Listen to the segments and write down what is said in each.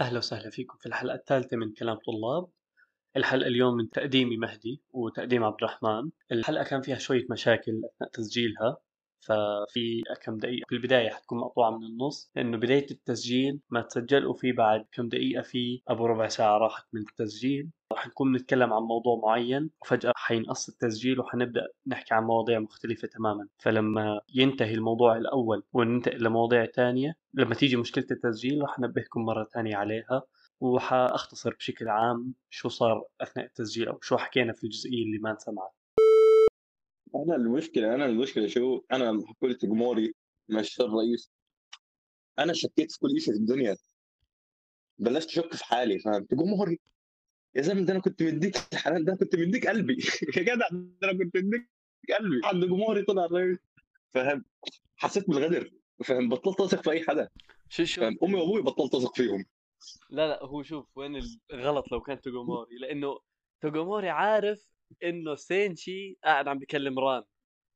أهلا وسهلا فيكم في الحلقة الثالثة من كلام طلاب. الحلقة اليوم من تقديمي مهدي وتقديم عبد الرحمن. الحلقة كان فيها شوية مشاكل أثناء تسجيلها ففي كم دقيقة في البداية حتكون مقطوعة من النص لأنه بداية التسجيل ما تسجل وفي بعد كم دقيقة في أبو ربع ساعة راحت من التسجيل. راح نكون نتكلم عن موضوع معين وفجأة حينقص التسجيل وحنبدأ نحكي عن مواضيع مختلفة تماما. فلما ينتهي الموضوع الأول وننتقل لمواضيع تانية لما تيجي مشكلة التسجيل راح ننبهكم مرة تانية عليها. وحأختصر بشكل عام شو صار أثناء التسجيل أو شو حكينا في الجزئية اللي ما انسمعت. أنا المشكلة أنا المشكلة شو؟ لما قلت جمهوري مش الرئيس أنا شكيت في كل شيء في الدنيا. بلشت أشك في حالي فهمت جمهوري يا زلمة ده أنا كنت مديك الحنان ده كنت مديك قلبي. يا جدع ده أنا كنت مديك قلبي. عند جمهوري طلع فاهم؟ حسيت بالغدر. فاهم؟ بطلت اثق في أي حدا. شو شو فاهم؟ أمي وأبوي بطلت اثق فيهم. لا لا هو شوف وين الغلط لو كان توغوموري لأنه توغوموري عارف إنه سينشي قاعد عم بيكلم ران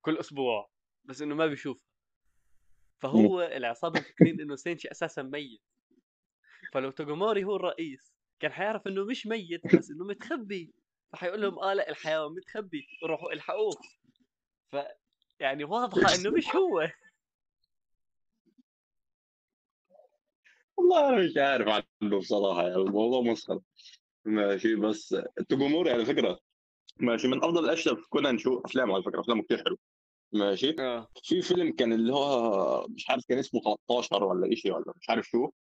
كل أسبوع بس إنه ما بيشوفها. فهو العصابه فاكرين إنه سينشي أساسا ميت. فلو توغوموري هو الرئيس كان حيعرف إنه مش ميت بس إنه متخبي. فحيقول لهم آه لا الحيوان متخبي. روحوا الحقوه. ف يعني واضحة إنه مش هو. والله أنا مش عارف عنه بصراحة يعني الموضوع مسخره ماشي بس توجوموري على فكرة. ماشي من أفضل الاشياء في كنا نشوف افلام على فكرة أفلامه كثير حلو ماشي آه. في فيلم كان اللي هو مش عارف كان اسمه 13 ولا شيء ولا مش عارف شو.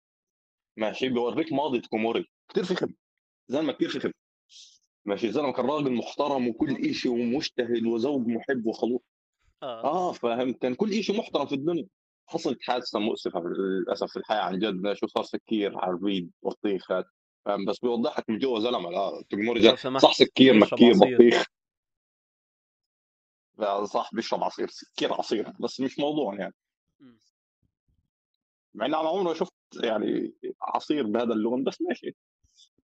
ماشي بيوريك ماضي كوموري كثير فخم زلمة كثير فخم ماشي زلمة كان راجل محترم وكل شيء ومجتهد وزوج محب وخلوق. آه. آه فاهم كان كل شيء محترم في الدنيا. حصلت حادثه مؤسفة للأسف في الحياة عن جد. شو صار سكير عربيد بطيخات فاهم؟ بس بيوضحك من جوا زلمة لا سمحت صح سكير مكير. بطيخ. لا صح بيشرب عصير. سكير عصير بس مش موضوع يعني. مع اني أنا عمري شفت يعني عصير بهذا اللون بس ماشي.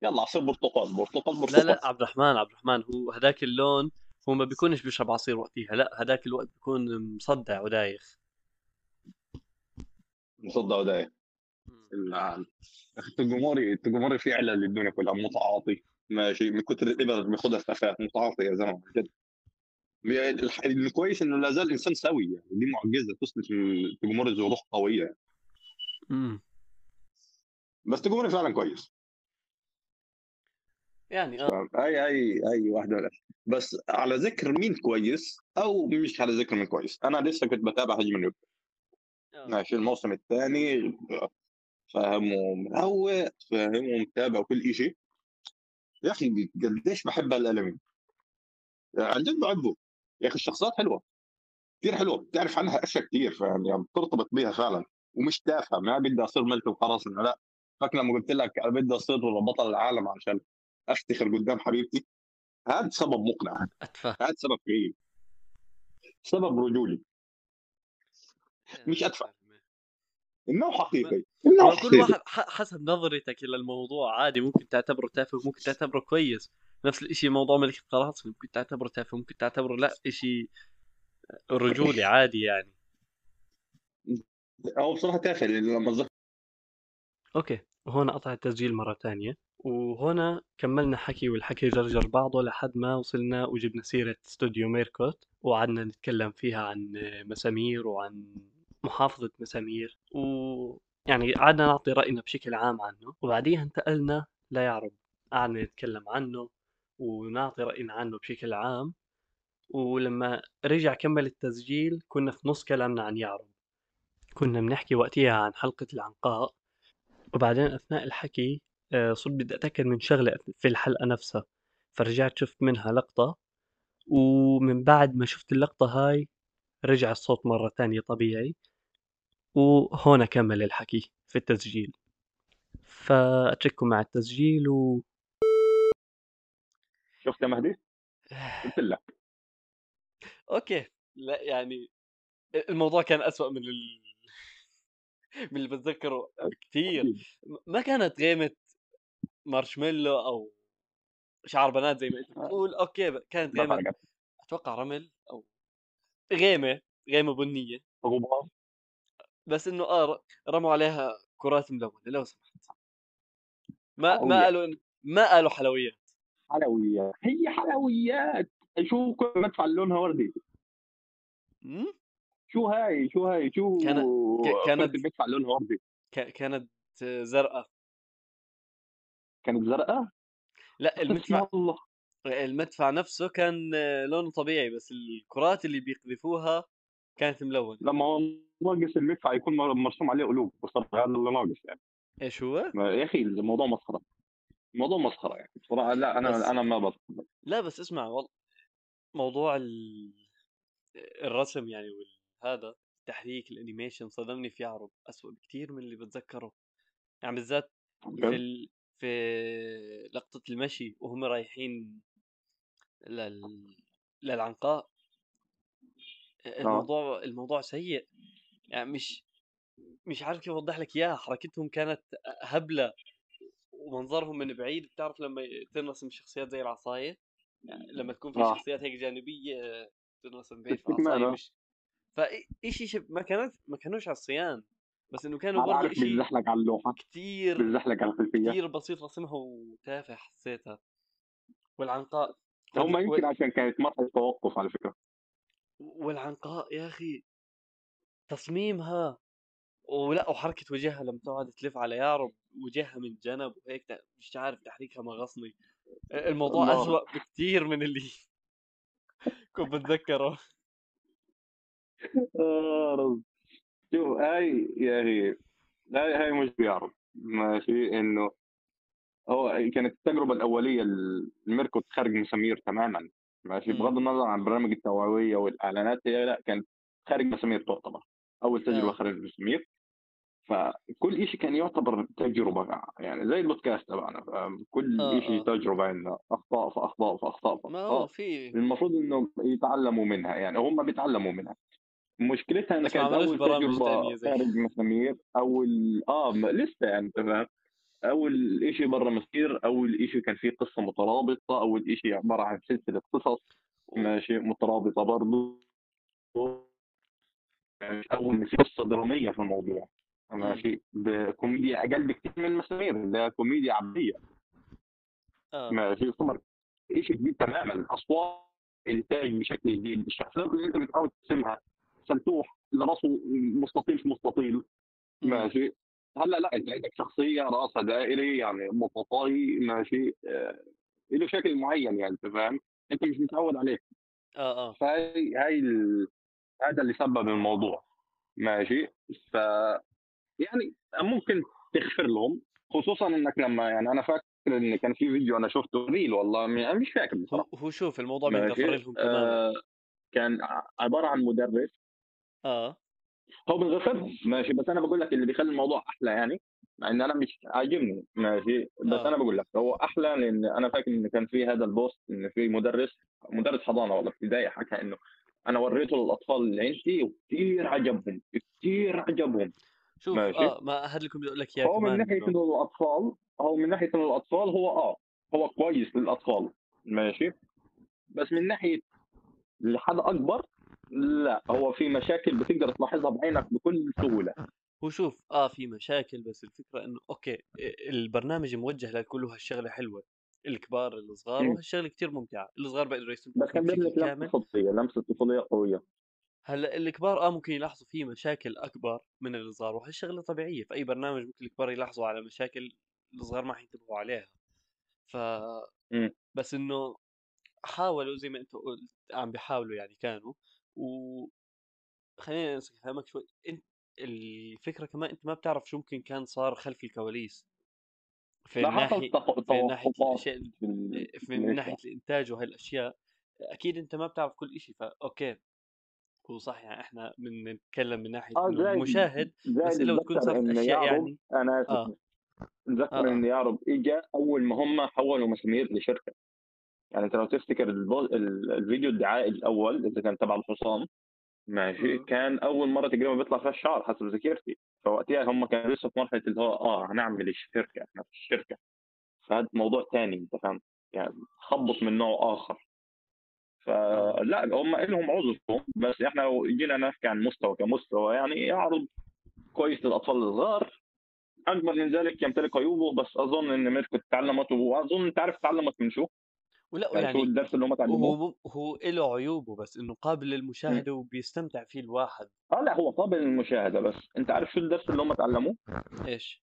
يلا عصير برتقال برتقال لا برتقال. لا عبد الرحمن عبد الرحمن هو هذاك اللون هو ما بيكونش بيشرب عصير وقتها لا هذاك الوقت بيكون مصدع ودايخ. مصدق وداية أخي التجموري التجموري في علة للدنيا كلها متعاطي. ماشي من كثر الإبر اللي بياخذها في متعاطي يا زلمة جد الكويس إنه لا زال إنسان سوي يعني دي معجزة تثبت إن التجموري ذو روح قوية. يعني. امم بس تجموري فعلا كويس. يعني آه. أي أي أي واحدة ولا بس على ذكر مين كويس أو مش على ذكر مين كويس. أنا لسه كنت بتابع هجم النيويورك. آه. ماشي الموسم الثاني فاهم ومروق فاهم ومتابع وكل شيء يا أخي قديش بحب هالانمي عن جد بحبه. يا أخي الشخصيات حلوة. كثير حلوة. بتعرف عنها أشياء كثير فاهم يعني بترتبط بيها فعلا. ومش تافهة. ما بدي أصير ملك وخلاص لا. فاكر لما قلت لك أنا بدي اصير بطل العالم عشان أفتخر قدام حبيبتي؟ هذا سبب مقنع. أتفه. هذا سبب كبير سبب رجولي. مش أتفه. إنه حقيقي. إنه هو كل حقيقي. واحد حسب نظرتك إلى الموضوع. عادي ممكن تعتبره تافه وممكن تعتبره كويس. نفس الشيء موضوع ملك القراصنة. ممكن تعتبره تافه ممكن تعتبره لا. شيء رجولي عادي يعني. هو بصراحة تافه لما okay. وهنا قطع التسجيل مرة ثانية. وهنا كملنا حكي والحكي جرجر بعضه لحد ما وصلنا وجبنا سيرة استوديو Myrkott وقعدنا نتكلم فيها عن مسامير وعن محافظة مسامير. ويعني قعدنا نعطي رأينا بشكل عام عنه. وبعديها انتقلنا ليعرب قعدنا نتكلم عنه ونعطي رأينا عنه بشكل عام. ولما رجع كمل التسجيل كنا في نص كلامنا عن يعرب. كنا بنحكي وقتها عن حلقة العنقاء. وبعدين أثناء الحكي آه، صرت بدي أتأكد من شغلة في الحلقة نفسها فرجعت شفت منها لقطة ومن بعد ما شفت اللقطة هاي رجع الصوت مرة تانية طبيعي وهنا كمل الحكي في التسجيل. فأترككم مع التسجيل و شفت يا مهدي؟ قلت لك. okay. لا يعني الموضوع كان أسوأ من ال... من اللي بتذكره بكثير ما كانت غيمة مارشميلو أو شعر بنات زي ما أنت بتقول okay كانت فرقت أتوقع رمل أو غيمة غيمة بنية. غبار. بس إنه آه رموا عليها كرات ملونة لو سمحت. ما ما. قالوا ما قالوا حلويات. حلويات. هي حلويات. شو كل مدفع لونها وردي مم؟ شو هاي؟ شو هاي؟ شو كان- كانت- المدفع لونها وردي كانت زرقاء. كانت زرقاء؟ لا المدفع الله. المدفع نفسه كان لونه طبيعي بس الكرات اللي بيقذفوها كانت ملونة. لما هو ناقص المدفع يكون مرسوم عليه قلوب بصراحه هذا اللي ناقص يعني. إيش هو؟ يا أخي الموضوع مسخرة. الموضوع مسخرة يعني. بصراحة لا أنا بس- أنا ما بتقبل لا بس اسمع والله موضوع ال... الرسم يعني وهذا التحريك الانيميشن صدمني في عرب أسوأ بكثير من اللي بتذكره. يعني بالذات في ال... في لقطة المشي وهم رايحين لل... للعنقاء. الموضوع الموضوع سيء. يعني مش مش عارف كيف أوضح لك إياها. حركتهم كانت هبلة ومنظرهم من بعيد. بتعرف لما ترسم شخصيات زي العصاية؟ يعني لما تكون في آه. شخصيات هيك جانبية ترسم بعيد في استكمال، عصايه آه. مش فإشي شب... ما كانت ما كانوش عصيان بس إنه كانوا برضه إشي بتزحلق على اللوحة كثير بتزحلق على الخلفية. كثير بسيط رسمها وتافه حسيتها. والعنقاء هم و- يمكن عشان كانت مرحلة توقف على فكرة. والعنقاء يا أخي تصميمها ولا وحركة وجهها لما تقعد تلف على يارب وجهها من جنب وهيك مش عارف تحريكها ما غصني. الموضوع. أسوأ بكثير من اللي كنت بتذكره آه رب. شوف هاي يا أخي هاي هاي مش بيعرف ماشي إنه هو كانت التجربة الأولية الميركو خارج مسامير تماما ماشي. بغض النظر عن برامج التوعوية والإعلانات هي لا كانت خارج مسامير تعتبر أول تجربة آه. خارج مسامير فكل شيء كان يعتبر تجربة يعني زي البودكاست تبعنا؟ كل آه، شيء آه. تجربة عندنا أخطاء في أخطاء في أخطاء في ما هو في المفروض إنه يتعلموا منها يعني هم بيتعلموا منها مشكلتها عملوش اول تجربه خارج مسامير اول آه لسه يعني فاهم؟ اول شيء برا مسير اول شيء كان فيه قصة مترابطة اول شيء عبارة عن سلسلة قصص ماشي مترابطة برضه ماشي أول في قصة درامية في الموضوع ماشي؟ بكوميديا أقل بكثير من مسامير اللي هي كوميديا عادية. آه. ماشي؟ صمر شيء جديد تماما أصوات إنتاج بشكل جديد. الشخصيات اللي أنت متعود تسمعها سلتوح اللي راسه مستطيل في مستطيل. ماشي. هلأ لأ أنت عندك شخصية راسها دائري يعني متطاي ماشي آه له شكل معين يعني أنت فاهم؟ أنت مش متعود عليه. آه آه. فهي هاي ال... هذا اللي سبب الموضوع. ماشي. ف يعني ممكن تغفر لهم خصوصا إنك لما يعني أنا فاكر إن كان في فيديو أنا شفته reel والله أنا مش فاكر بصراحة. هو شوف الموضوع يغفر لهم تماما آه كان عبارة عن مدرس آه هو بنغفر ماشي بس أنا بقول لك اللي بيخلي الموضوع أحلى يعني مع إن أنا مش عاجبني ماشي بس آه. أنا بقول لك هو أحلى لأن أنا فاكر إن كان في هذا ال post إن في مدرس مدرس حضانة ولا ابتدائي حكى إنه أنا وريته للأطفال اللي عندي وكثير عجبهم كثير عجبهم شوف ماشي. آه ما كنت بدي أقول لك اياه هو من ناحية إنه الأطفال هو من ناحية انه الأطفال هو آه هو كويس للأطفال ماشي بس من ناحية لحد أكبر لا هو في مشاكل بتقدر تلاحظها بعينك بكل سهولة. هو شوف آه في مشاكل بس الفكرة إنه أوكي البرنامج موجه للكل وهالشغله حلوة الكبار الصغار. وهالشغلة كتير ممتعة. الصغار بيقدروا يستمتعوا بس كان لك لمسة طفوليه لمسة طفوليه قوية. هلأ الكبار آه ممكن يلاحظوا فيه مشاكل أكبر من الصغار وهالشغلة طبيعية. في اي برنامج ممكن الكبار يلاحظوا على مشاكل الصغار ما حينتبهوا عليها. ف مم. بس إنه حاولوا زي ما أنت قلت عم بيحاولوا يعني كانوا و خليني امسك أفهمك شوي. انت الفكرة كمان أنت ما بتعرف شو ممكن كان صار خلف الكواليس. في ناحيه في ناحية الأشياء في في من ناحية الإنتاج وهالأشياء أكيد أنت ما بتعرف كل شيء فا أوكي. هو صح يعني إحنا بنتكلم من ناحية آه إنه زائد المشاهد بس لو تكون صارت أشياء يعني أنا اسف آه اتذكر آه، آه. إن يعرب اجى أول ما هم حولوا مسامير لشركة. يعني انت لو تفتكر الفيديو الدعائي الأول اللي كان تبع الحصان ماشي. كان أول مرة تقريبا بيطلع فيها الشعر حسب ذاكرتي. فوقتها هم كانوا لسه في مرحلة اللي هو آه هنعمل الشركة إحنا في الشركة. فهذا موضوع ثاني أنت فاهم؟ يعني خبط من نوع آخر. آه. فلا هم لهم عذرهم بس إحنا لو جينا نحكي عن مستوى كمستوى يعني يعرض كويس للأطفال الصغار. أكبر من ذلك يمتلك عيوبه بس أظن إن ميركو تعلمت وأظن أنت عارف تعلمت من شو؟ ولا يعني يعني الدرس اللي هم تعلموه هو هو له عيوبه بس إنه قابل للمشاهدة وبيستمتع فيه الواحد. آه لا هو قابل للمشاهدة بس. أنت عارف شو الدرس اللي هم تعلموه إيش؟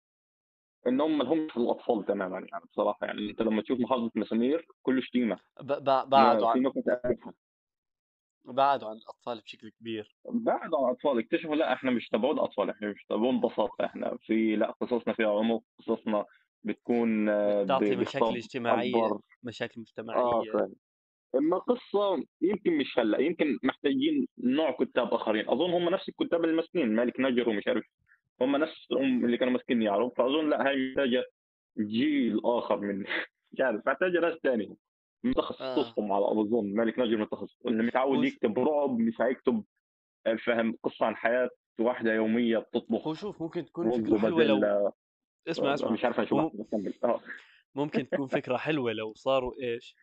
انهم ما لهمش في الأطفال تماما يعني بصراحة. يعني أنت لما تشوف محافظة مسامير كله شتيمه بعدوا عن. بعدوا عن الأطفال بشكل كبير. بعد عن الأطفال. اكتشفوا لا إحنا مش تبعون أطفال إحنا مش تبعون بساطة. إحنا في لا قصصنا فيها عمق قصصنا بتكون آه، بتعطي مشاكل اجتماعية اكبر مشاكل مجتمعية. فاهم أما قصة يمكن مش هلأ يمكن محتاجين نوع كتاب آخرين. أظن هم نفس الكتاب اللي ماسكين مالك نجر ومش عارف هم نفسهم اللي كانوا ماسكين يعرف. فأظن لأ هاي محتاجة جيل آخر من مش عارف محتاجة ناس ثانية من آه. تخصصهم على أظن مالك نجر من تخصص اللي متعود هو يكتب رعب مش هيكتب آه، فاهم قصة عن حياة واحدة يومية هو بتطبخ شوف ممكن تكون فكره حلوة لو اسمع اسمع. مش عارف اشو هو بحكي بس كمل. آه. ممكن تكون فكرة حلوة لو صاروا إيش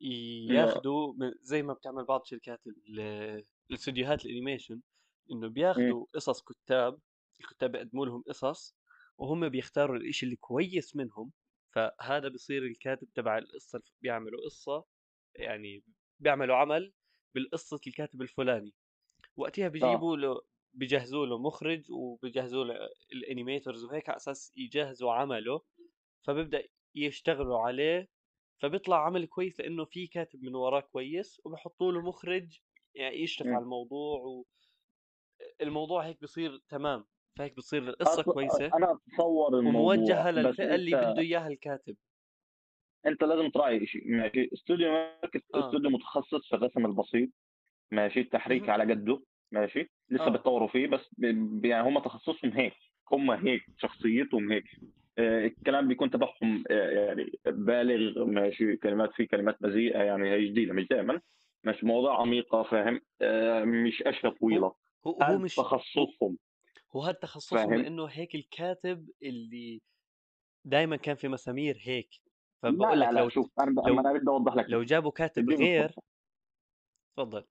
ياخذوا زي ما بتعمل بعض شركات ال- الاستديوهات ال animation إنه بياخذوا قصص كتاب الكتاب بيقدموا لهم قصص وهم بيختاروا الإشي اللي كويس منهم فهذا بصير الكاتب تبع القصة بيعملوا قصة يعني بيعملوا عمل بالقصة الكاتب الفلاني. وقتها بيجيبوا له بيجهزوا له مخرج وبيجهزوا له ال animators وهيك على أساس يجهزوا عمله فبيبدأ يشتغلوا عليه فبيطلع عمل كويس لأنه في كاتب من وراه كويس وبحطوا له مخرج يعني مم. على الموضوع و... الموضوع هيك بصير تمام فهيك بتصير القصة أص- كويسة أنا أتصور الموضوع وموجهة بس للفئة اللي بده إياها الكاتب أنت لازم تراعي شيء ماشي استوديو ماركت آه. استوديو متخصص في الرسم البسيط ماشي التحريك. على قده ماشي؟ لسه آه. بيتطوروا فيه بس ب... يعني هم تخصصهم هيك هم هيك شخصيتهم هيك. آه، الكلام بيكون تبعهم آه، يعني بالغ ماشي كلمات في كلمات بذيئة يعني هي جديدة مش دائما مش مواضيع عميقه فاهم؟ آه، مش اشياء طويله هو هو مش تخصصهم؟ هو هذا تخصصهم؟ لأنه هيك الكاتب اللي دائما كان في مسامير هيك؟ فبقول لك لا لو شوف أنا لو- أنا بدي أوضح لك لو جابوا كاتب غير. تفضل.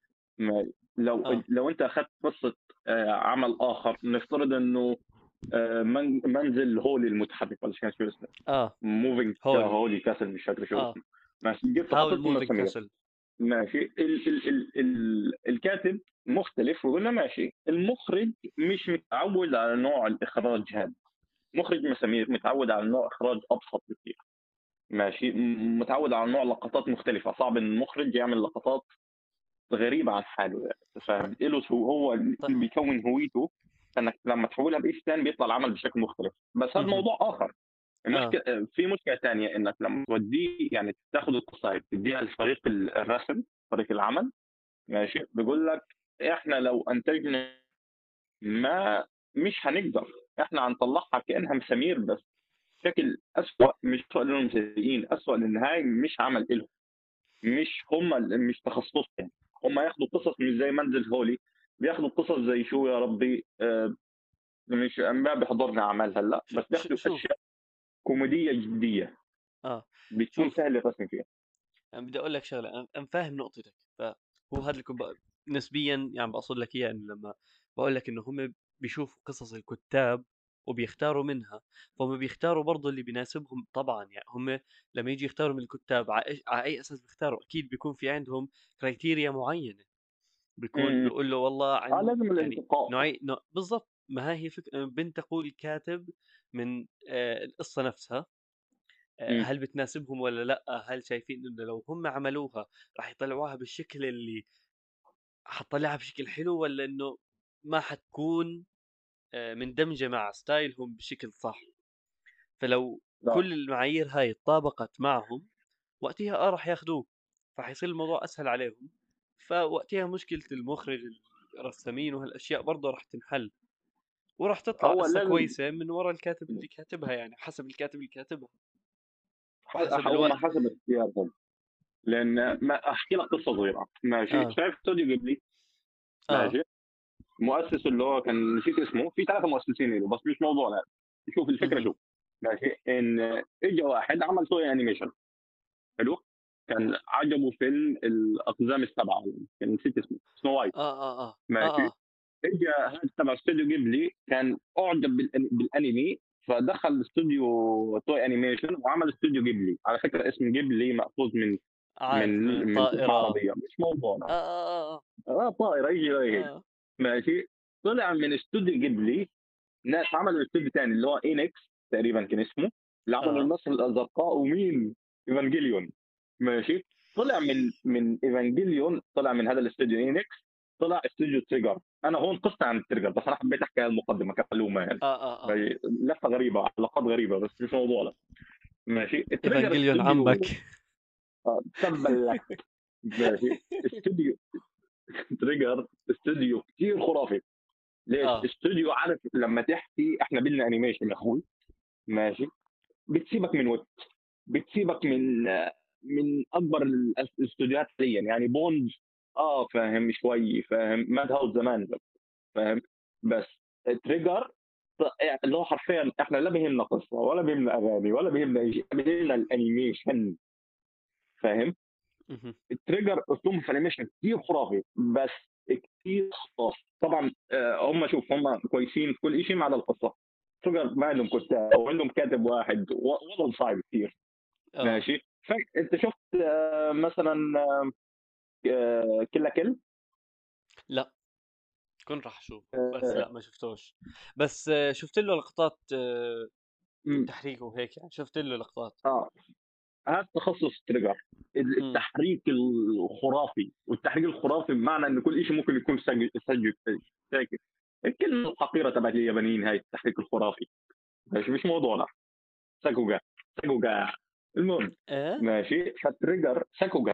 لو آه. لو أنت أخذت قصة آه، عمل آخر نفترض إنه آه، من- منزل هولي المتحرك ولا شو كان شو اسمه؟ آه. moving هولي. هولي castle مش فاكر شو آه. اسمه. ماشي جبت Moving Castle. ماشي ال ال ال ال الكاتب مختلف وقلنا ماشي المخرج مش متعود على نوع الإخراج هذا. مخرج مسامير متعود على نوع إخراج أبسط بكثير ماشي متعود على نوع لقطات مختلفة. صعب إن المخرج يعمل لقطات غريبه عن حاله يعني فاهم؟ له هو اللي طيب. بيكون هويته إنك لما تحولها بإيش ثاني بيطلع العمل بشكل مختلف. بس هذا. موضوع آخر. المشكلة في مشكلة ثانية إنك لما توديه يعني تاخذ القصة تديها لفريق الرسم فريق العمل ماشي؟ بيقول لك إحنا لو أنتجنا ما مش هنقدر. إحنا هنطلعها كأنها مسامير بس. بشكل اسوء مش اسوء لانهم سيئين اسوء لأن هاي مش عمل لهم مش هم مش تخصصهم. هم ياخذوا قصص مش زي منزل هولي بياخذوا قصص زي شو يا ربي آه، مش ما بيحضرنا أعمال هلأ بس بياخذوا. أشياء كوميدية جدية آه بتكون. سهل الرسم فيها يعني بدي أقول لك شغلة أنا فاهم نقطتك فهو هذا بق- نسبيا يعني بقصد لك إياه إنه لما بقول لك إنه هم بيشوفوا قصص الكتاب وبيختاروا منها فهم بيختاروا برضه اللي بيناسبهم طبعا يعني هم لما يجي يختاروا من الكتاب على أي أساس بيختاروا؟ أكيد بيكون في عندهم كرايتيريا معينة. بيكون مم. بيقول له والله آه عن لازم يعني الانتقاء. نوعي نوع بالضبط. ما هي فكرة بنتقوا الكاتب من آه القصة نفسها آه مم. هل بتناسبهم ولا لأ؟ هل شايفين إنه لو هم عملوها راح يطلعوها بالشكل اللي حطلعها بشكل حلو ولا إنه ما حتكون آه مندمجة مع ستايلهم بشكل صح. فلو لا. كل المعايير هاي اتطابقت معهم وقتها آه راح ياخذوه فحيصير الموضوع أسهل عليهم. فوقتها مشكلة المخرج الرسامين وهالأشياء برضه راح تنحل وراح تطلع لازم- كويسة من ورا الكاتب اللي كاتبها يعني حسب الكاتب اللي كاتبها. الوقت حسب اختيارهم. لأن ما أحكي لك قصة صغيرة. ماشي؟ آه. شايف استوديو جيبلي آه. ماشي؟ مؤسس اللي هو كان نسيت اسمه. في ثلاثة مؤسسين له بس مش موضوعنا شوف الفكرة. شوف. ماشي. إن اجى واحد عمل سوي animation حلو؟ كان عجبه فيلم الأقزام السبعة. كان نسيت اسمه. Snow White آه آه آه. ماشي. آه آه. اجى هذا تبع استوديو جيبلي كان أعجب بالأنمي فدخل استوديو Toei Animation وعمل استوديو جيبلي على فكرة اسم جيبلي مأخوذ من من من طائرة. عربية. مش آه موضوعنا آه آه. آه طائرة. يجي يجي. آه. ماشي. طلع من استوديو جيبلي ناس عملوا استوديو ثاني اللي هو انكس تقريبا كان اسمه اللي عملوا آه. النصر الأزرقاء ومين؟ إيفانجيليون. ماشي. طلع من من إيفانجيليون طلع من هذا الاستوديو انكس طلع استوديو تريجر. أنا هون قصه عن التريجر بس أنا حبيت أحكي المقدمة كمعلومه يعني آه آه. آه لفة غريبة علاقات غريبة بس مش موضوعنا ماشي. استوديو عمك. تبا لك ماشي. استوديو Trigger استوديو كثير خرافي. ليش؟ آه. استوديو عارف لما تحكي إحنا بدنا animation يا أخوي. ماشي؟ بتسيبك من ويب بتسيبك من من أكبر الاستوديوهات حاليا. يعني Bones آه فاهم شوي فاهم Madhouse زمان فاهم. بس Trigger اللي هو حرفيا إحنا لا بيهمنا قصة ولا بيهمنا أغاني ولا بيهمنا شيء بيهمنا ال animation. فاهم. ال Trigger اسلوبهم في ال animation كثير خرافي بس كثير خاص طبعا آه، هم شوف هم كويسين في كل شيء ما عدا القصة. Trigger ما عندهم كتاب أو عندهم كاتب واحد و- وضعهم صعب كثير آه. ماشي؟ فانت شفت آه، مثلا آه، Kill la Kill؟ لا. كنت راح أشوف بس لا ما شفتوش. بس شفت له لقطات. تحريك وهيك يعني؟ شفت له لقطات. آه. هذا تخصص Trigger. التحريك الخرافي. والتحريك الخرافي بمعنى ان كل شيء ممكن يكون ساكت الكلمة الحقيره تبعت اليابانيين هاي التحريك الخرافي. ماشي مش موضوعنا. sakuga sakuga المهم إيه؟ ماشي. ف Trigger sakuga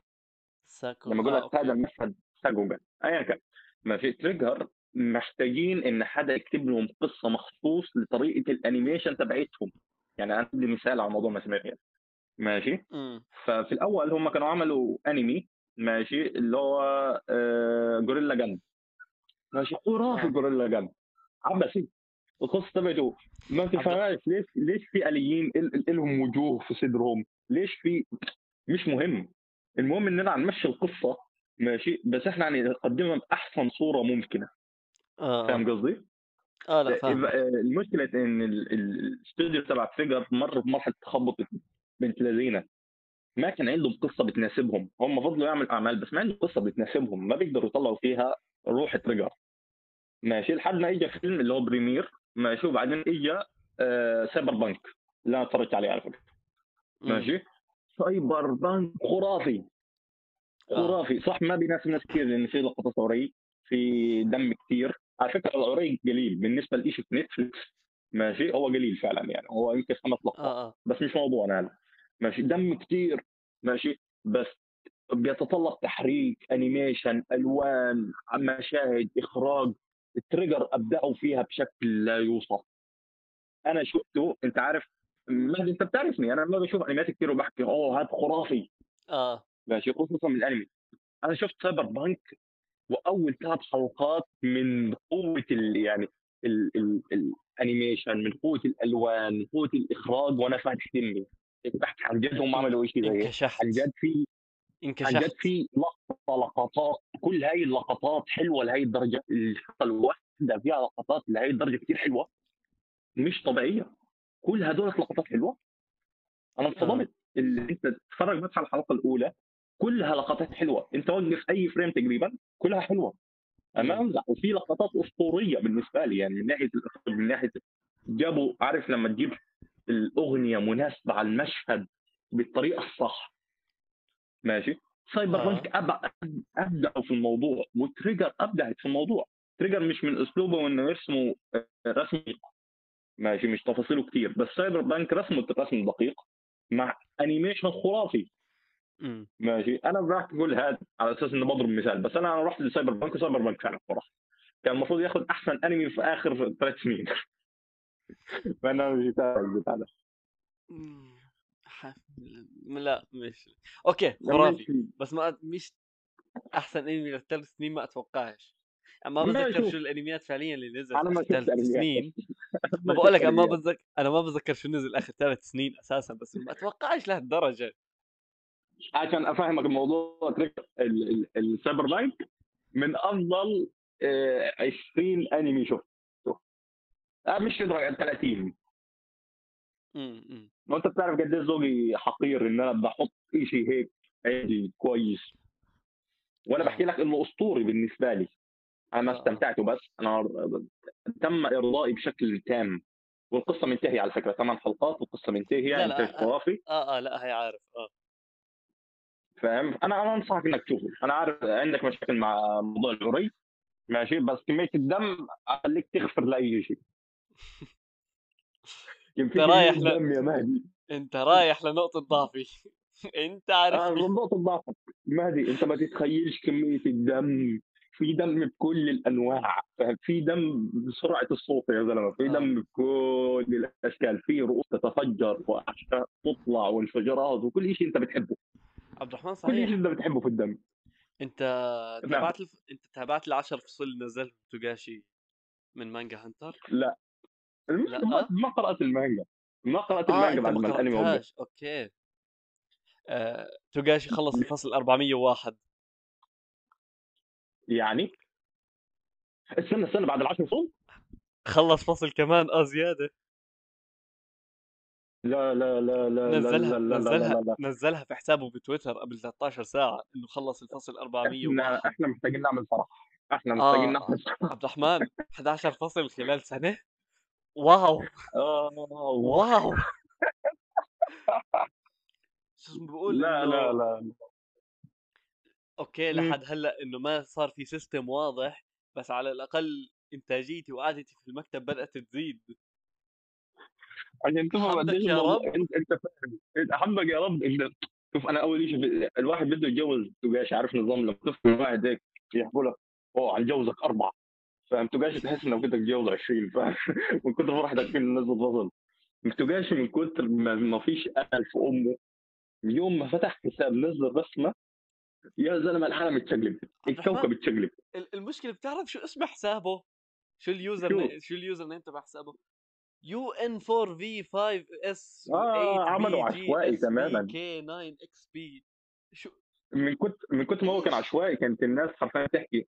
saku لما أقول لك هذا المشهد sakuga ايا كان. ماشي. Trigger محتاجين إن حدا يكتب لهم قصة مخصوص لطريقة ال animation تبعتهم. يعني أنا بدي مثال على موضوع مسماريا ماشي. امم ففي الأول هم كانوا عملوا أنمي ماشي اللي هو آه، جوريلا جان ماشي. خرافي جوريلا جان عبسي القصة تبعته ما تفهمش ليش ليش في آليين ال- ال- إلهم وجوه في صدرهم؟ ليش في مش مهم. المهم إننا نمشي القصة ماشي بس إحنا يعني نقدمها بأحسن صورة ممكنة. آه آه. فاهم قصدي؟ آه لا إذا- فاهمك المشكلة إن ال- ال- الاستوديو تبع Trigger مر بمرحله تخبط بنت لذينة. ما كان عندهم قصة بتناسبهم. هم فضلوا يعملوا أعمال بس ما عندهم قصة بتناسبهم. ما بيقدروا يطلعوا فيها روح Trigger ماشي لحد ما اجى فيلم اللي هو Promare ماشي وبعدين اجى آه Cyberpunk أنا اتفرجت عليه على فكرة. ماشي؟ Cyberpunk خرافي. آه. خرافي. صح ما بيناسب ناس كثير لأن في لقطات عري في دم كثير على فكرة العري قليل بالنسبة لشيء في Netflix ماشي؟ هو قليل فعلا يعني. هو يمكن خمس لقطات. آه آه. بس مش موضوعنا هذا ماشي دم كثير ماشي بس بيتطلب تحريك animation ألوان مشاهد إخراج ال Trigger ابدعوا فيها بشكل لا يوصف. أنا شفته أنت عارف ما أنت بتعرفني؟ أنا ما بشوف انميات كثير وبحكي أوه هذا خرافي. آه. ماشي خصوصا من الأنمي. أنا شفت Cyberpunk وأول ثلاث حلقات من قوة ال يعني ال ال ال animation من قوة الألوان من قوة الإخراج وأنا فاتح تمي. عن جد هم عملوا شيء زي هيك انكشحت عن جد في عن جد في لقطة لقطات كل هاي اللقطات حلوة لهي الدرجة الحلقة الواحدة فيها لقطات لهي الدرجة كثير حلوة. مش طبيعية. كل هدول لقطات حلوة. أنا آه. انصدمت. اللي أنت تتفرج بس على الحلقة الأولى كلها لقطات حلوة. أنت وقف أي frame تقريبا كلها حلوة. أنا امزح وفي لقطات أسطورية بالنسبة لي يعني من ناحية الاخراج من ناحية جابوا عارف لما تجيب الأغنية مناسبة على المشهد بالطريقة الصح. ماشي. Cyberpunk أبع... أبدعوا في الموضوع و Trigger أبدعت في الموضوع. Trigger مش من أسلوبه انه يرسموا آه، رسم ماشي مش تفاصيله كتير بس Cyberpunk رسمه رسم دقيق مع animation خرافي. امم ماشي أنا بحكي كل هذا على أساس اني بضرب مثال بس أنا رحت ل Cyberpunk و Cyberpunk فعلا صراحة كان المفروض ياخذ أحسن انمي في آخر ثلاث سنين. فانا مش بتاع لا مش. okay خرافي. بس ما مش أحسن أنمي للثلاث سنين ما أتوقعش. يعني ما ما بتذكر شو الأنميات فعليا اللي نزلت أنا ما ثلاث سنين. ما بقول لك أنا ما انميات بتذكر أنا ما بتذكر شو نزل آخر ثلاث سنين أساسا بس ما أتوقعش لهالدرجة. عشان أفهمك الموضوع السايبر بانك من أفضل آه، 20 أنمي شفته. آه، مش لدرجه 30 إمم، إمم. وانت بتعرف قد إيه ذوقي حقير إن أنا بحط شيء هيك عادي كويس. وأنا آه، بحكي لك إنه أسطوري بالنسبة لي. أنا ما آه، آه. استمتعت بس أنا تم إرضائي بشكل تام. والقصة منتهية على فكرة. ثمان حلقات والقصة منتهية لا، انتاج أ خرافي آه، آه، لأ هي عارف، آه. فاهم؟ أنا أنا أنصحك إنك تشوفه. أنا عارف عندك مشاكل مع موضوع العري. ماشي؟ بس كمية الدم أخليك تغفر لأي شيء. في رايح ل يا مهدي. أنت رايح لنقطة ضعفي. أنت آه عارفني نقطة ضعفك. مهدي أنت ما تتخيلش كمية الدم. في دم بكل الأنواع؟ في دم بسرعة الصوت يا زلمة؟ في آه. دم بكل الأشكال. في رؤوس تتفجر وأحشاء تطلع وانفجارات وكل شيء أنت بتحبه. عبد الرحمن كل شيء صحيح أنت بتحبه في الدم. أنت نعم. تابعت الف أنت تابعت ال10 فصول اللي نزّلهم توغاشي من مانجا هانتر؟ لا. المانجا ما قرأت المانجا ما قرأت آه، المانجا أنت بعد ما الأنمي. آآ توغاشي خلّص الفصل 401 يعني؟ استنى استنى بعد العشر فصول؟ خلّص فصل كمان آه زيادة. لا لا لا لا لا نزّلها لا لا لا نزّلها لا لا. نزّلها في حسابه بتويتر قبل 13 ساعة إنه خلّص الفصل إحنا 401 إحنا محتاجين نعمل فرح. إحنا محتاجين آه، نعمل فرح عبد الرحمن 11 فصل خلال سنة! واو! آه واو! شو اسمه بيقول لا لا لا أوكي مم. لحد هلأ إنه ما صار في system واضح، بس على الأقل إنتاجيتي وقعدتي في المكتب بدأت تزيد. عشان تفهم قد حمدك إيش يا رب! أنت إنت فاهم يا رب إنت شوف أنا أول شيء الواحد بده يتجوز تبقاش عارف نظام لما تفهم واحد هيك يحكوا لك أوه هنجوزك أربعة فاهم تبقاش تحس انك بدك تتجوز 20 فاهم من كثر فرحتك في نزل فصل ما تبقاش من كثر ما ما فيش أمل في أمه. اليوم ما فتح حساب نزل رسمة يا زلمة العالم اتشقلب الكوكب اتشقلب. ال المشكلة بتعرف شو اسم حسابه؟ شو الuser شو؟ شو الuser name تبع حسابه؟ UN4V5S آه عملوا عشوائي تماما. U8BGSBK9XP شو؟ من كتر من كتر ما هو كان؟ عشوائي كانت الناس حرفيا تحكي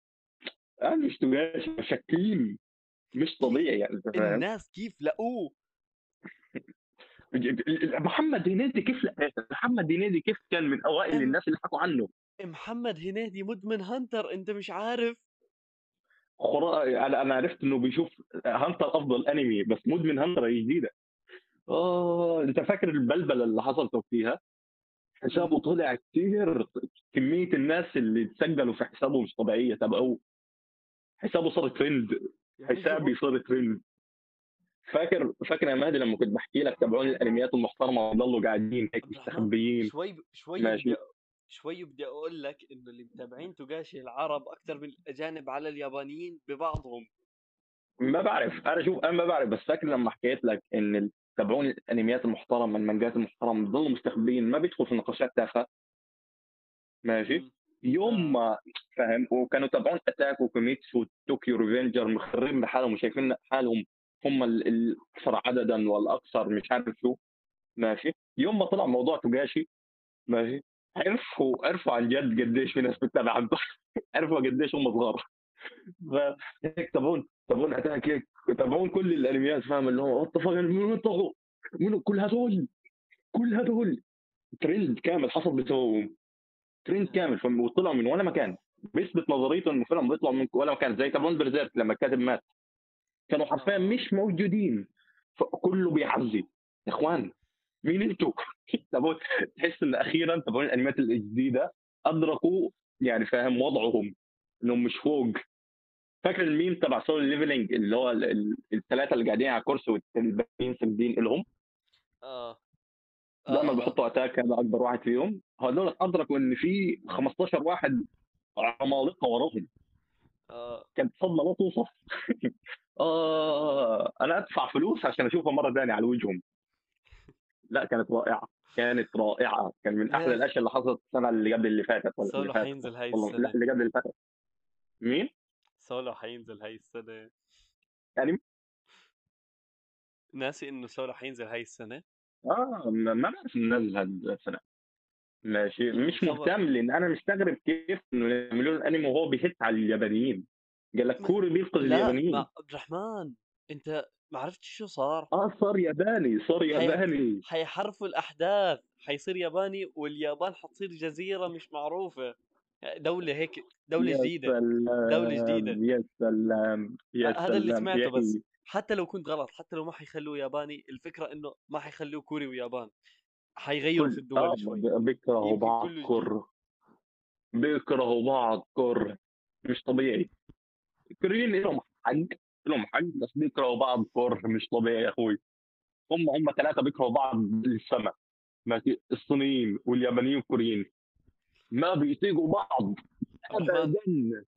أنا مش تبقاش شكلين مش طبيعي يعني أنت الناس كيف لقوه؟ محمد هنيدي كيف محمد هنيدي كيف كان من أوائل الناس اللي حكوا عنه؟ محمد هنيدي مدمن Hunter أنت مش عارف؟ خرا... أنا عرفت إنه بيشوف Hunter أفضل أنمي بس مدمن هانتر هي جديده آه أنت فاكر البلبلة اللي حصلت فيها؟ حسابه إمم. طلع كتير كمية الناس اللي اتسجلوا في حسابه مش طبيعية. تبعوه حسابه صار ترند يعني حسابي صار ترند فاكر فاكر يا مهدي لما كنت بحكي لك تبعون الأنميات المحترمة وضلوا قاعدين هيك مستخبيين. شوي ب شوي ماشي. شوي بدي أقول لك إنه اللي متابعين توغاشي العرب أكتر من الأجانب على اليابانيين ببعضهم. ما بعرف. أنا شوف أنا ما بعرف. بس فاكر لما حكيت لك إن تبعون الأنميات المحترمة المانجات المحترمة بضلوا مستخبيين ما بيدخلوا في نقاشات تافهة. ماشي. إمم. يوم آه. ما فاهم؟ وكانوا تبعون Attack و Kimetsu و Tokyo Revengers مخرين بحالهم وشايفين حالهم هم ال- الأكثر عددا والأكثر مش عارف شو. ماشي؟ يوم ما طلع موضوع توغاشي ماشي؟ عرفوا عرفوا عن جد قديش في ناس بتتابع عنده عرفوا قديش هم صغار. فهيك تبعون تبعون Attack هيك تبعون كل الأنميات فاهم؟ اللي هو what من وين طلعوا؟ من كل هذول كل هذول. ترند كامل حصل بسببهم. ترند كامل وطلعوا من ولا مكان بيثبت نظريته انه فيلم بيطلع من ولا مكان زي تبعون Berserk لما الكاتب مات كانوا حرفيا. مش موجودين فكله بيعزي يا إخوان مين أنتوا؟ تحس إن أخيرا تبعون الانميات الجديدة أدركوا يعني فاهم وضعهم إنهم مش فوق فاكر الميم تبع Solo Leveling اللي هو ال- ال- الثلاثه اللي قاعدين على كرسي والباقيين ساجدين لهم آه. آه، لما آه، آه. بيحطوا Attack هذا أكبر واحد فيهم هذول أدركوا إن في 15 واحد عمالقة وراهم آه. كانت صدمة لا توصف آه أنا أدفع فلوس عشان اشوفها مرة ثانية على وجههم لا كانت رائعة كانت رائعة كان من أحلى؟ الأشياء اللي حصلت السنة اللي قبل اللي فاتت ولا سولو حينزل هاي والله لا. اللي قبل اللي فاتت مين؟ سولو حينزل هاي السنة. يعني ناسي إنه سولو حينزل هاي السنة؟ آه ما ما بعرف ننزل هذا السنة ماشي. مش مصور مهتم لأن أنا مستغرب كيف إنه يعملوا الانمي وهو بيهت على اليابانيين. قال لك كوري بينقذ لا اليابانيين. ما عبد الرحمن أنت ما عرفت شو صار؟ آه صار ياباني صار حي... ياباني. حيحرفوا الأحداث. حيصير ياباني واليابان حتصير جزيرة مش معروفة. دولة هيك دولة يا جديدة دولة جديدة. سلام يا سلام يا هذا اللي سلام. يا سمعته بس. حتى لو كنت غلط حتى لو ما حيخلوه ياباني الفكرة إنه ما حيخلوه كوري ويابان. حيغيروا في آه الدول شوي. بيكرهوا بعض كره بيكرهوا بعض كره مش طبيعي. الكوريين لهم حق لهم حق بس بيكرهوا بعض كره مش طبيعي يا أخوي. هم هم ثلاثة بيكرهوا بعض للسما ماشي؟ الصينيين واليابانيين والكوريين. ما بيطيقوا بعض. ابدا.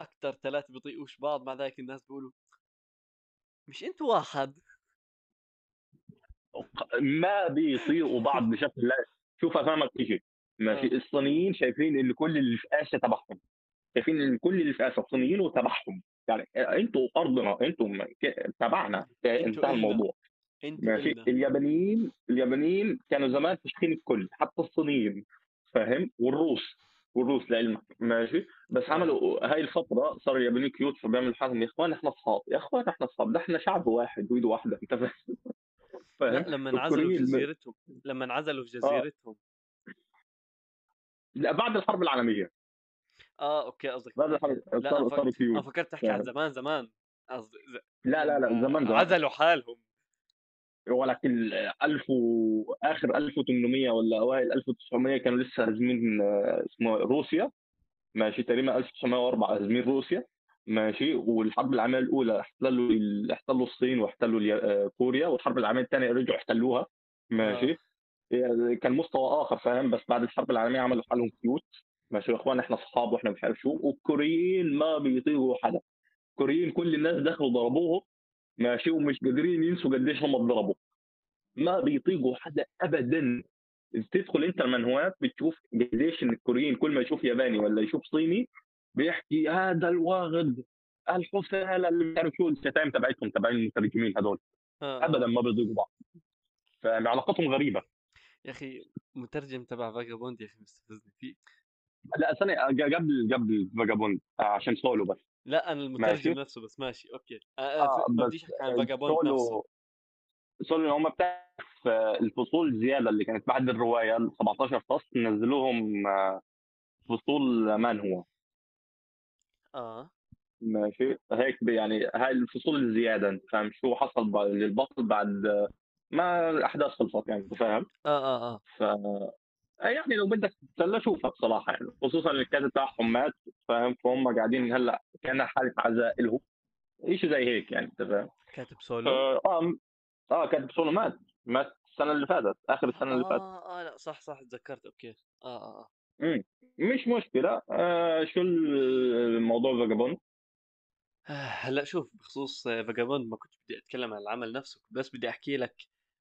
أكثر ثلاثة بيطيقوش بعض مع ذلك الناس بيقولوا مش أنتوا واحد. ما بيطيقوا بعض بشكل لا شوف أفهمك شيء. ماشي آه. الصينيين شايفين إن كل اللي في آسيا تبعهم. شايفين إن كل اللي في آسيا الصينيين وتبعهم. يعني أنتوا أرضنا أنتوا تبعنا انتهى الموضوع. ماشي اليابانيين اليابانيين كانوا زمان فاشخين الكل حتى الصينيين فاهم؟ والروس. والروس لعلمك ماشي؟ بس آه عملوا هاي الفترة صار اليابانيين كيوت فبيعملوا حالهم يا اخوان إحنا أصحاب. يا إخوان إحنا أصحاب. ده إحنا شعب واحد وايد واحدة. أنت فاهم؟ لما انعزلوا في جزيرتهم لما انعزلوا في آه. جزيرتهم. لا بعد الحرب العالمية. آه أوكي قصدك. بعد الحرب لا فكرت تحكي عن زمان زمان. قصدي. لا لا لا زمان زمان. عزلوا حالهم. ولكن 1000 و... آخر 1800 ولا أوائل 1900 كانوا لسه هازمين آه، اسمه روسيا. ماشي تقريبا 1904 هازمين روسيا. ماشي والحرب العالمية الأولى احتلوا احتلوا الصين واحتلوا آه، كوريا والحرب العالمية الثانية رجعوا احتلوها. ماشي. آه. يعني كان مستوى آخر فاهم؟ بس بعد الحرب العالمية عملوا حالهم كيوت. ماشي يا إخوان إحنا أصحاب وإحنا مش عارف شو والكوريين ما بيطيقوا حدا. الكوريين كل الناس دخلوا ضربوهم. ماشي ومش قادرين ينسوا قديش هم اتضربوا. ما بيطيقوا حدا ابدا. تدخل أنت المنهوات بتشوف قديش إن الكوريين كل ما يشوف ياباني ولا يشوف صيني بيحكي هذا الواغد الحفالة اللي مش عارف شو الشتايم تبعتهم تبع المترجمين هذول. آه ابدا آه ما بيطيقوا بعض. فعلاقتهم غريبة. يا أخي مترجم تبع Vagabond يا أخي مستفزني فيه. لا سنة قبل قبل Vagabond عشان سولو بس. لا أنا المترجم نفسه بس ماشي okay. آه آه ما بديش احكي عن Vagabond نفسه. سولو هم بتعرف آه، الفصول الزياده اللي كانت بعد الرواية ال 17 فصل نزلوهم آه، فصول manhwa. آه. ماشي. هيك يعني هاي الفصول الزيادة أنت فاهم؟ شو حصل للبطل بعد آه، ما الاحداث خلصت يعني أنت فاهم؟ آه آه آه. ف يعني لو بدك تتسلى شوفها بصراحة يعني خصوصا الكاتب تاعهم مات فاهم؟ فهم قاعدين هلأ كانها حاله عزاء لهم شيء زي هيك يعني أنت فاهم؟ كاتب سولو. آه آه آه، كاتب سولو مات. مات السنة اللي فاتت آخر السنة اللي فاتت. آه آه لا صح صح تذكرت okay. آه آه آه. مم. مش مشكلة. آه شو الموضوع فاجابوند آه، هلا شوف بخصوص فاجابوند ما كنت بدي أتكلم عن العمل نفسه بس بدي أحكي لك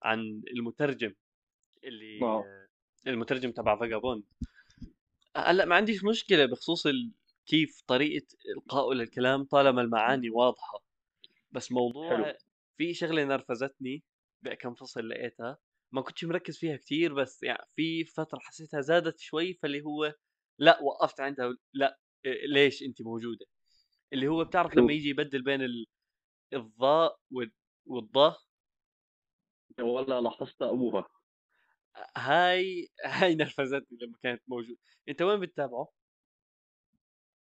عن المترجم اللي آه. آه، المترجم تبع فاجابوند هلا ما عنديش مشكلة بخصوص ال... كيف طريقة القائه للكلام طالما المعاني واضحة. بس حلو. موضوع في شغلة نرفزتني بكم فصل لقيتها. ما كنتش مركز فيها كتير بس يعني في فترة حسيتها زادت شوي فاللي هو لا وقفت عندها لا إيه، ليش أنت موجودة؟ اللي هو بتعرف لما يجي يبدل بين ال... الضاء وال... والضاء؟ والله لاحظت أبوها. هاي هاي نرفزتني لما كانت موجودة أنت وين بتتابعه؟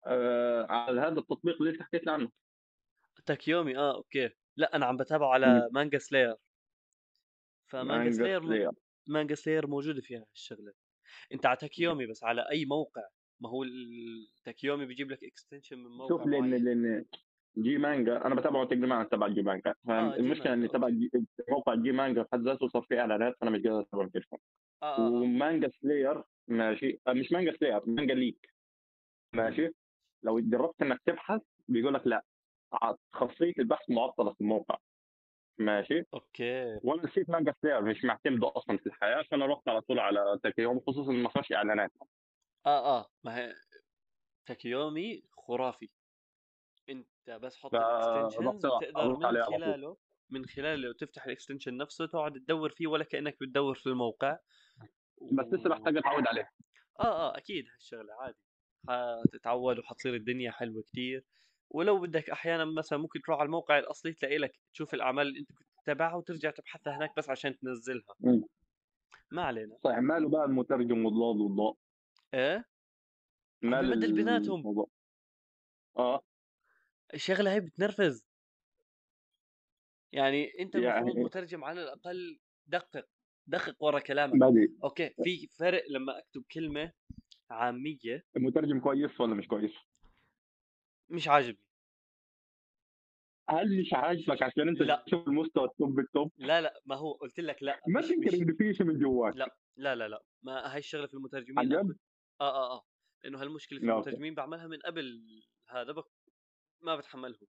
آه على هذا التطبيق اللي انت حكيت لي عنه. Tachiyomi آه okay. لا أنا عم بتابعه. على Manga Slayer. فمانجا Manga Slayer م... Manga Slayer موجودة فيها هالشغلة. أنت على Tachiyomi بس على أي موقع. ما هو ال Tachiyomi بيجيب لك extension من موقع شوف لأن لأن GManga أنا بتابعه تقريبا تبع GManga. فالمشكلة مانجا إن تبع. موقع GManga بحد ذاته صار فيه إعلانات فأنا مش قادر أتابعه بالتليفون آه آه آه. و Manga Slayer ماشي آه، مش Manga Slayer MangaLek. ماشي؟ لو جربت إنك تبحث بيقول لك لأ خاصية البحث معطلة في الموقع. ماشي؟ okay. وأنا نسيت Manga Slayer مش معتمده أصلا في الحياة فانا رحت على طول على Tachiyomi خصوصا ما فيهاش إعلانات. آه آه. ما هي Tachiyomi خرافي. أنت بس حط ال extensions بتقدر أروح من خلاله من خلاله تفتح ال extension نفسه تقعد تدور فيه ولا كأنك بتدور في الموقع. بس لسه. محتاج أتعود عليه. آه آه. أكيد هالشغله عادي. حتتعود وحتصير الدنيا حلوة كتير. ولو بدك أحيانا مثلا ممكن تروح على الموقع الأصلي تلاقي لك تشوف الأعمال اللي أنت كنت تبعها وترجع تبحثها هناك بس عشان تنزلها. مم. ما علينا. صحيح. ماله بقى المترجم والضاد والضاء إيه؟ مال ببدل بيناتهم. الموضوع؟ آه. الشغلة هي بتنرفز. يعني أنت المفروض يعني مترجم على الأقل دقق دقق ورا كلامك. بدي okay في فرق لما أكتب كلمة عامية. المترجم كويس ولا مش كويس؟ مش عاجبني. هل مش عاجبك عشان انت لا. تشوف المستوى ال top بال top؟ لا لا ما هو قلت لك لا ما تنكر انه في شيء من جواك. لا لا لا لا ما هاي الشغله في المترجمين؟ كنت آه آه آه لأنه هالمشكلة في المترجمين بعملها من قبل هذا بك ما بتحملهم.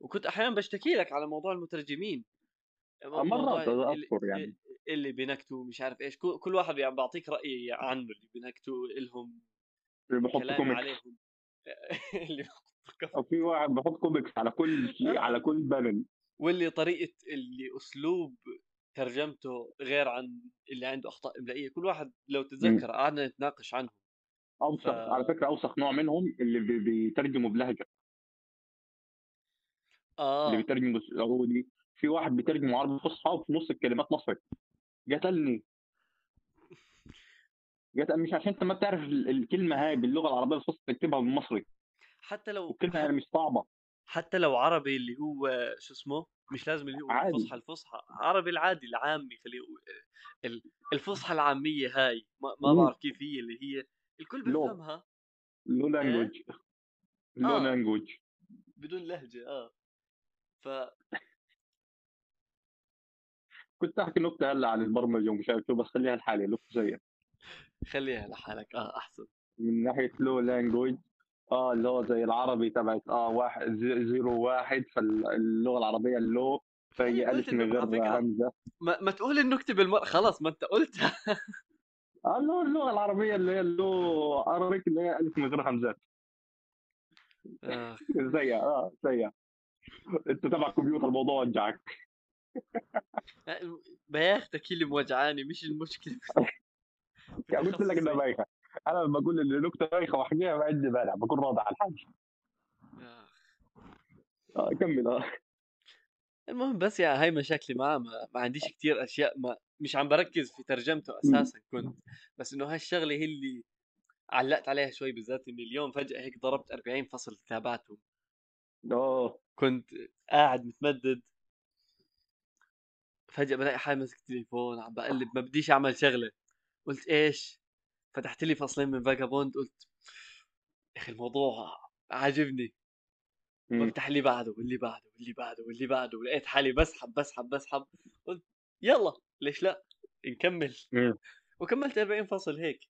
وكنت أحيانا بشتكي لك على موضوع المترجمين. مرات أذكر يعني. اللي بينكتوا مش عارف إيش كل واحد يعني بعطيك رأي عنه اللي بينكتوا إلهم اللي بحط كوميكس. عليهم. اللي أو في واحد بحط كوميكس على كل شيء على كل panel واللي طريقة اللي أسلوب ترجمته غير عن اللي عنده أخطاء إملائية. كل واحد لو. تتذكر قعدنا نتناقش عنهم. ف اوسخ على فكرة أوسخ نوع منهم اللي بي- بيترجموا بلهجة. اللي آه. بيترجموا سعودي في واحد بيترجم عربي فصحى وفي نص الكلمات مصري. قتلني. قتل مش عشان انت ما بتعرف ال- الكلمة هاي باللغة العربية الفصحى تكتبها بالمصري. حتى لو والكلمة حت يعني مش صعبة. حتى لو عربي اللي هو شو اسمه؟ مش لازم اللي هو الفصحى الفصحى. عربي العادي العامي خليه ال- الفصحى العامية هاي. ما, ما. بعرف كيف هي اللي هي. الكل بيفهمها. low إيه؟ language. low آه. language. بدون لهجة آه. ف كنت أحكي نكتة هلأ عن البرمجة ومش عارف شو بس خليها لحالي نكتة زيها خليها لحالك. آه أحسن. من ناحية low language آه اللي هو زي العربي تبعت آه واحد زي- zero واحد فاللغة العربية ال low فهي قلت ألف من غير همزة. ما, ما تقول النكتة بالمرة. خلاص ما أنت قلتها ال low اللغة العربية اللي هي ال low عربي اللي هي ألف من غير همزات. آه. زيها آه زيها. أنت تبع كمبيوتر الموضوع وجعك. بياختك اللي موجعاني مش المشكلة. يعني قلت لك انها بايخة. أنا لما بقول ان نكتة بايخة واحكيها ما عندي مانع بكون راضي على الحاج آه. آه كمل آه. المهم بس يعني هاي مشاكلي معاه ما, ما عنديش كتير أشياء ما مش عم بركز في ترجمته. أساسا كنت. بس إنه هالشغله هي اللي علقت عليها شوي بالذات إني اليوم فجأة هيك ضربت 40 فصل تابعتهم آه كنت قاعد متمدد. فجأة بلاقي حالي ماسك التليفون عم بقلب ما بديش أعمل شغلة. قلت إيش؟ فتحت لي فصلين من فاجابوند قلت يا أخي الموضوع عاجبني. بفتح اللي بعده واللي بعده واللي بعده واللي بعده ولقيت حالي بسحب بسحب بسحب. قلت يلا ليش لا؟ نكمل. مم. وكملت 40 فصل هيك.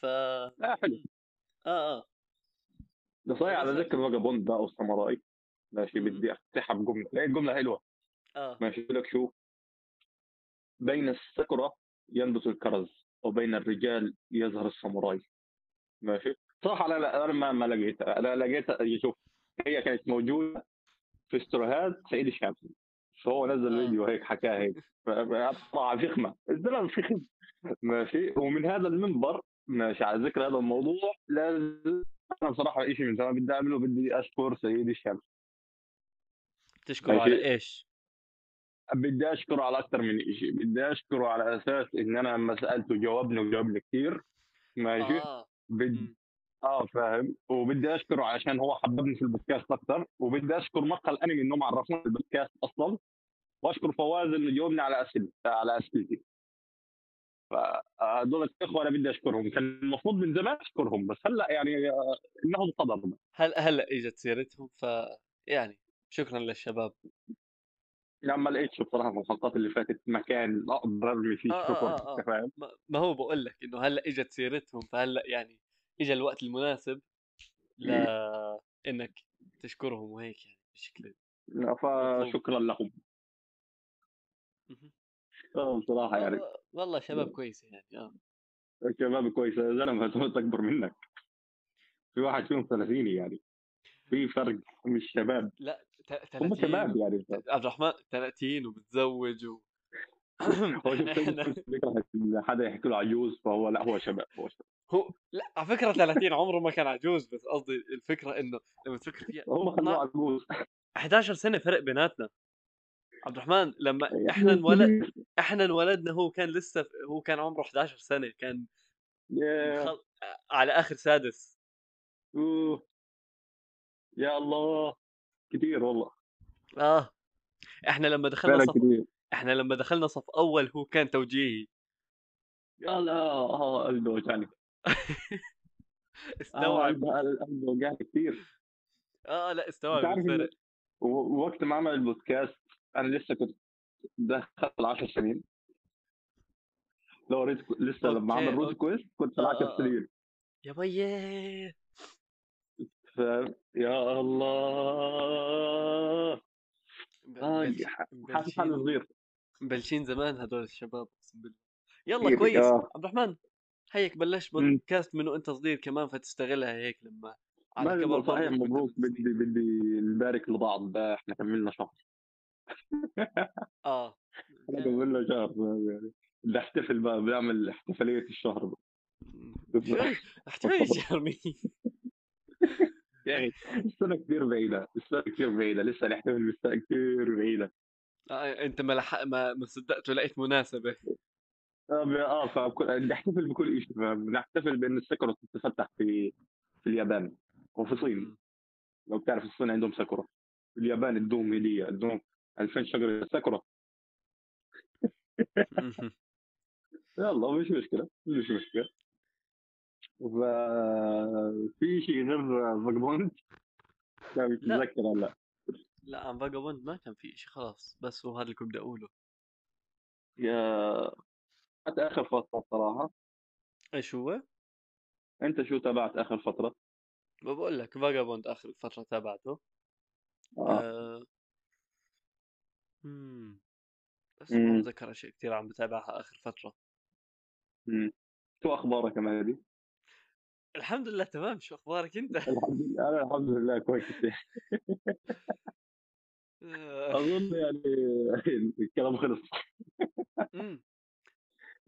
ف لا حلو. آه آه. ده صحيح على ذكر فاجابوند بقى والساموراي. ماشي. بدي أفتحها بجملة. لقيت جملة حلوة. آه. ماشي يقول لك شو بين السكرة ينبت الكرز وبين الرجال يظهر الساموراي. ماشي؟ صراحة أنا لا أنا ما, ما لقيتها أنا لقيتها شوف هي كانت موجودة في استوريهات سعيد الشامسي فهو نزل آه. فيديو هيك حكاها هيك. طلع فخمه الزلمة فخم ماشي؟ ومن هذا المنبر ماشي على ذكر هذا الموضوع لازم أنا بصراحه شيء من زمان بدي أعمله بدي أشكر سيدي الشمس تشكره على إيش؟ بدي أشكره على أكثر من شيء بدي أشكره على أساس إن أنا لما سألته جاوبني وجاوبني كثير ماشي؟ آه. بدي مم. آه فاهم. وبدي أشكره عشان هو حببني في البودكاست أكثر وبدي أشكر مقهى الأنمي إنهم عرفوني البودكاست أصلا. وأشكر فواز إنه جاوبني على اسئله على أسئلتي. فهذول الإخوة أنا بدي أشكرهم. كان المفروض من زمان أشكرهم بس هلأ يعني آه، إنهم قدر هل هلأ إجت سيرتهم ف يعني شكرا للشباب. يعني ما لقيتش بصراحة في الحلقات اللي فاتت مكان أقدر أرمي فيه شكر آه, انت آه. فاهم؟ ما هو بقول لك إنه هلأ إجت سيرتهم فهلأ يعني اجى الوقت المناسب لانك تشكرهم وهيك يعني بشكل فشكرا لهم. آه، بصراحة يعني. والله شباب كويسه يعني آه. شباب كويسه زلمة اكبر منك. في واحد فيهم 30 يعني. في فرق مش شباب لا هم 30 شباب. يعني عبد الرحمن 30 ومتزوج و هو حدا يحكي له عجوز فهو لا هو شباب هو شباب هو لا على فكرة 30 عمره ما كان عجوز بس قصدي الفكرة إنه لما تفكر فيها هم خلوه 12 عجوز 11 سنة فرق بيناتنا عبد الرحمن لما إحنا انولد إحنا انولدنا هو كان لسه هو كان عمره 11 سنة كان. على آخر سادس أوه. يا الله كتير والله. آه. إحنا لما دخلنا صف كتير. إحنا لما دخلنا صف أول هو كان توجيهي. يا لا وجعني. آه استوعب قلبي قلبي وجعني كتير. آه لا استوعب الفرق. وقت ما عمل البودكاست أنا لسه كنت دخلت العشر سنين. لو ريت لسه لما أوكي عمل روت كويست كنت في آه العشر آه آه. سنين. يا بيي. يا الله. حاسس حالي صغير. مبلشين زمان هدول الشباب أقسم بالله. يلا كويس. آه. عبد الرحمن هيك بلشت. بودكاست من وانت صغير كمان فتستغلها هيك لما على كبر صحيح مبروك بدي بدي نبارك لبعض إحنا كملنا شهر. آه. إحنا كملنا شهر يعني. بدي أحتفل بقى بنعمل احتفالية الشهر بقى. شوي احتفال جرمي يا أخي السنة كثير بعيدة السنة كثير بعيدة لسه نحتفل بالسنة كثير بعيدة. آه أنت ما لحق ما ما صدقت ولقيت مناسبة. آه آه فبكل- نحتفل بكل شيء نحتفل بأن الساكورا تتفتح في في اليابان وفي الصين. لو بتعرف الصين عندهم ساكورا في اليابان ادوهم هدية ادوهم 2000 شجرة ساكورا. يلا مش مشكلة مش مشكلة. ففي شيء غير فاجبوند لا. مش لا؟ متذكر لا عن فاجابوند ما كان في شيء خلاص. بس هو هذا اللي كنت أقوله. يا حتى آخر فترة صراحة. إيش هو؟ أنت شو تابعت آخر فترة؟ بقول لك فاجابوند آخر فترة تابعته. آه. آه... مم. بس ما بتذكر أشياء كثير عم بتابعها آخر فترة. امم شو أخبارك يا مهدي؟ الحمد لله تمام. شو أخبارك أنت؟ الحمد لله أنا الحمد لله كويس. آه، أظن يعني الكلام خلص.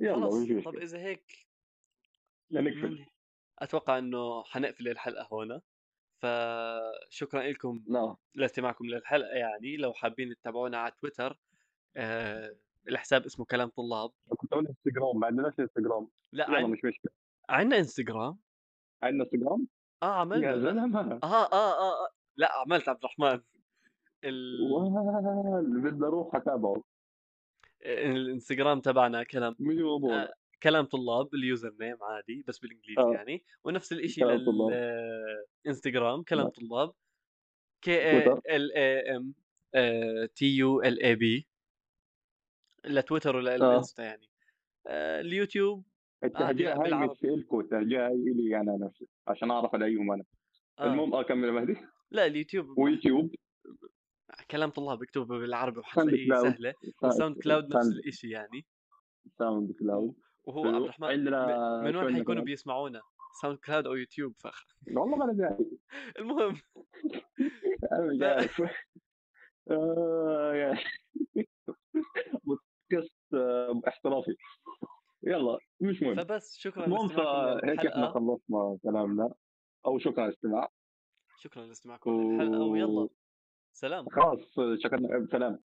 يلا خلص طب إذا هيك نقفل من... أتوقع إنه حنقفل الحلقة هون. فشكرا لكم لا لاستماعكم للحلقة يعني. لو حابين تتابعونا على تويتر آه... الحساب اسمه كلام طلاب. كنت أقول إنستغرام ما عندناش انستغرام لا عن... مش مشكلة. عندنا إنستغرام. عندنا انستغرام آه عملنا يا لا زلمة آه آه آه, آه. لا عملت عبد الرحمن. ال... بدي أروح اتابعه الانستغرام تبعنا كلام آه كلام طلاب ال username عادي بس بالإنجليزي آه. يعني. ونفس طلاب. للانستغرام كلام لا. طلاب. K L A M T U L A B لتويتر ولا الإنستا يعني. آه اليوتيوب. التهجئة لا هاي مش إلكو التهجئة هاي إلي أنا نفسي عشان أعرف ألاقيهم أنا. آه. المهم أكمل يا مهدي. لا اليوتيوب ويوتيوب كلام طلاب اكتبه بالعربي ساوند وحتلاقيه سهلة وساوند كلاود نفس ساوند الإشي يعني. ساوند كلاود. وهو عبد الرحمن عندنا من وين حيكونوا بيسمعونا؟ ساوند كلاود أو يوتيوب فخ. والله ما أنا داعي المهم. آه، يا بودكاست آه، احترافي. يلا مش مهم. فبس شكرا المهم فهيك إحنا خلصنا كلامنا. أو شكرا للاستماع شكرا لاستماعكم للحلقه ويلا. و سلام. خلاص شكرا سلام.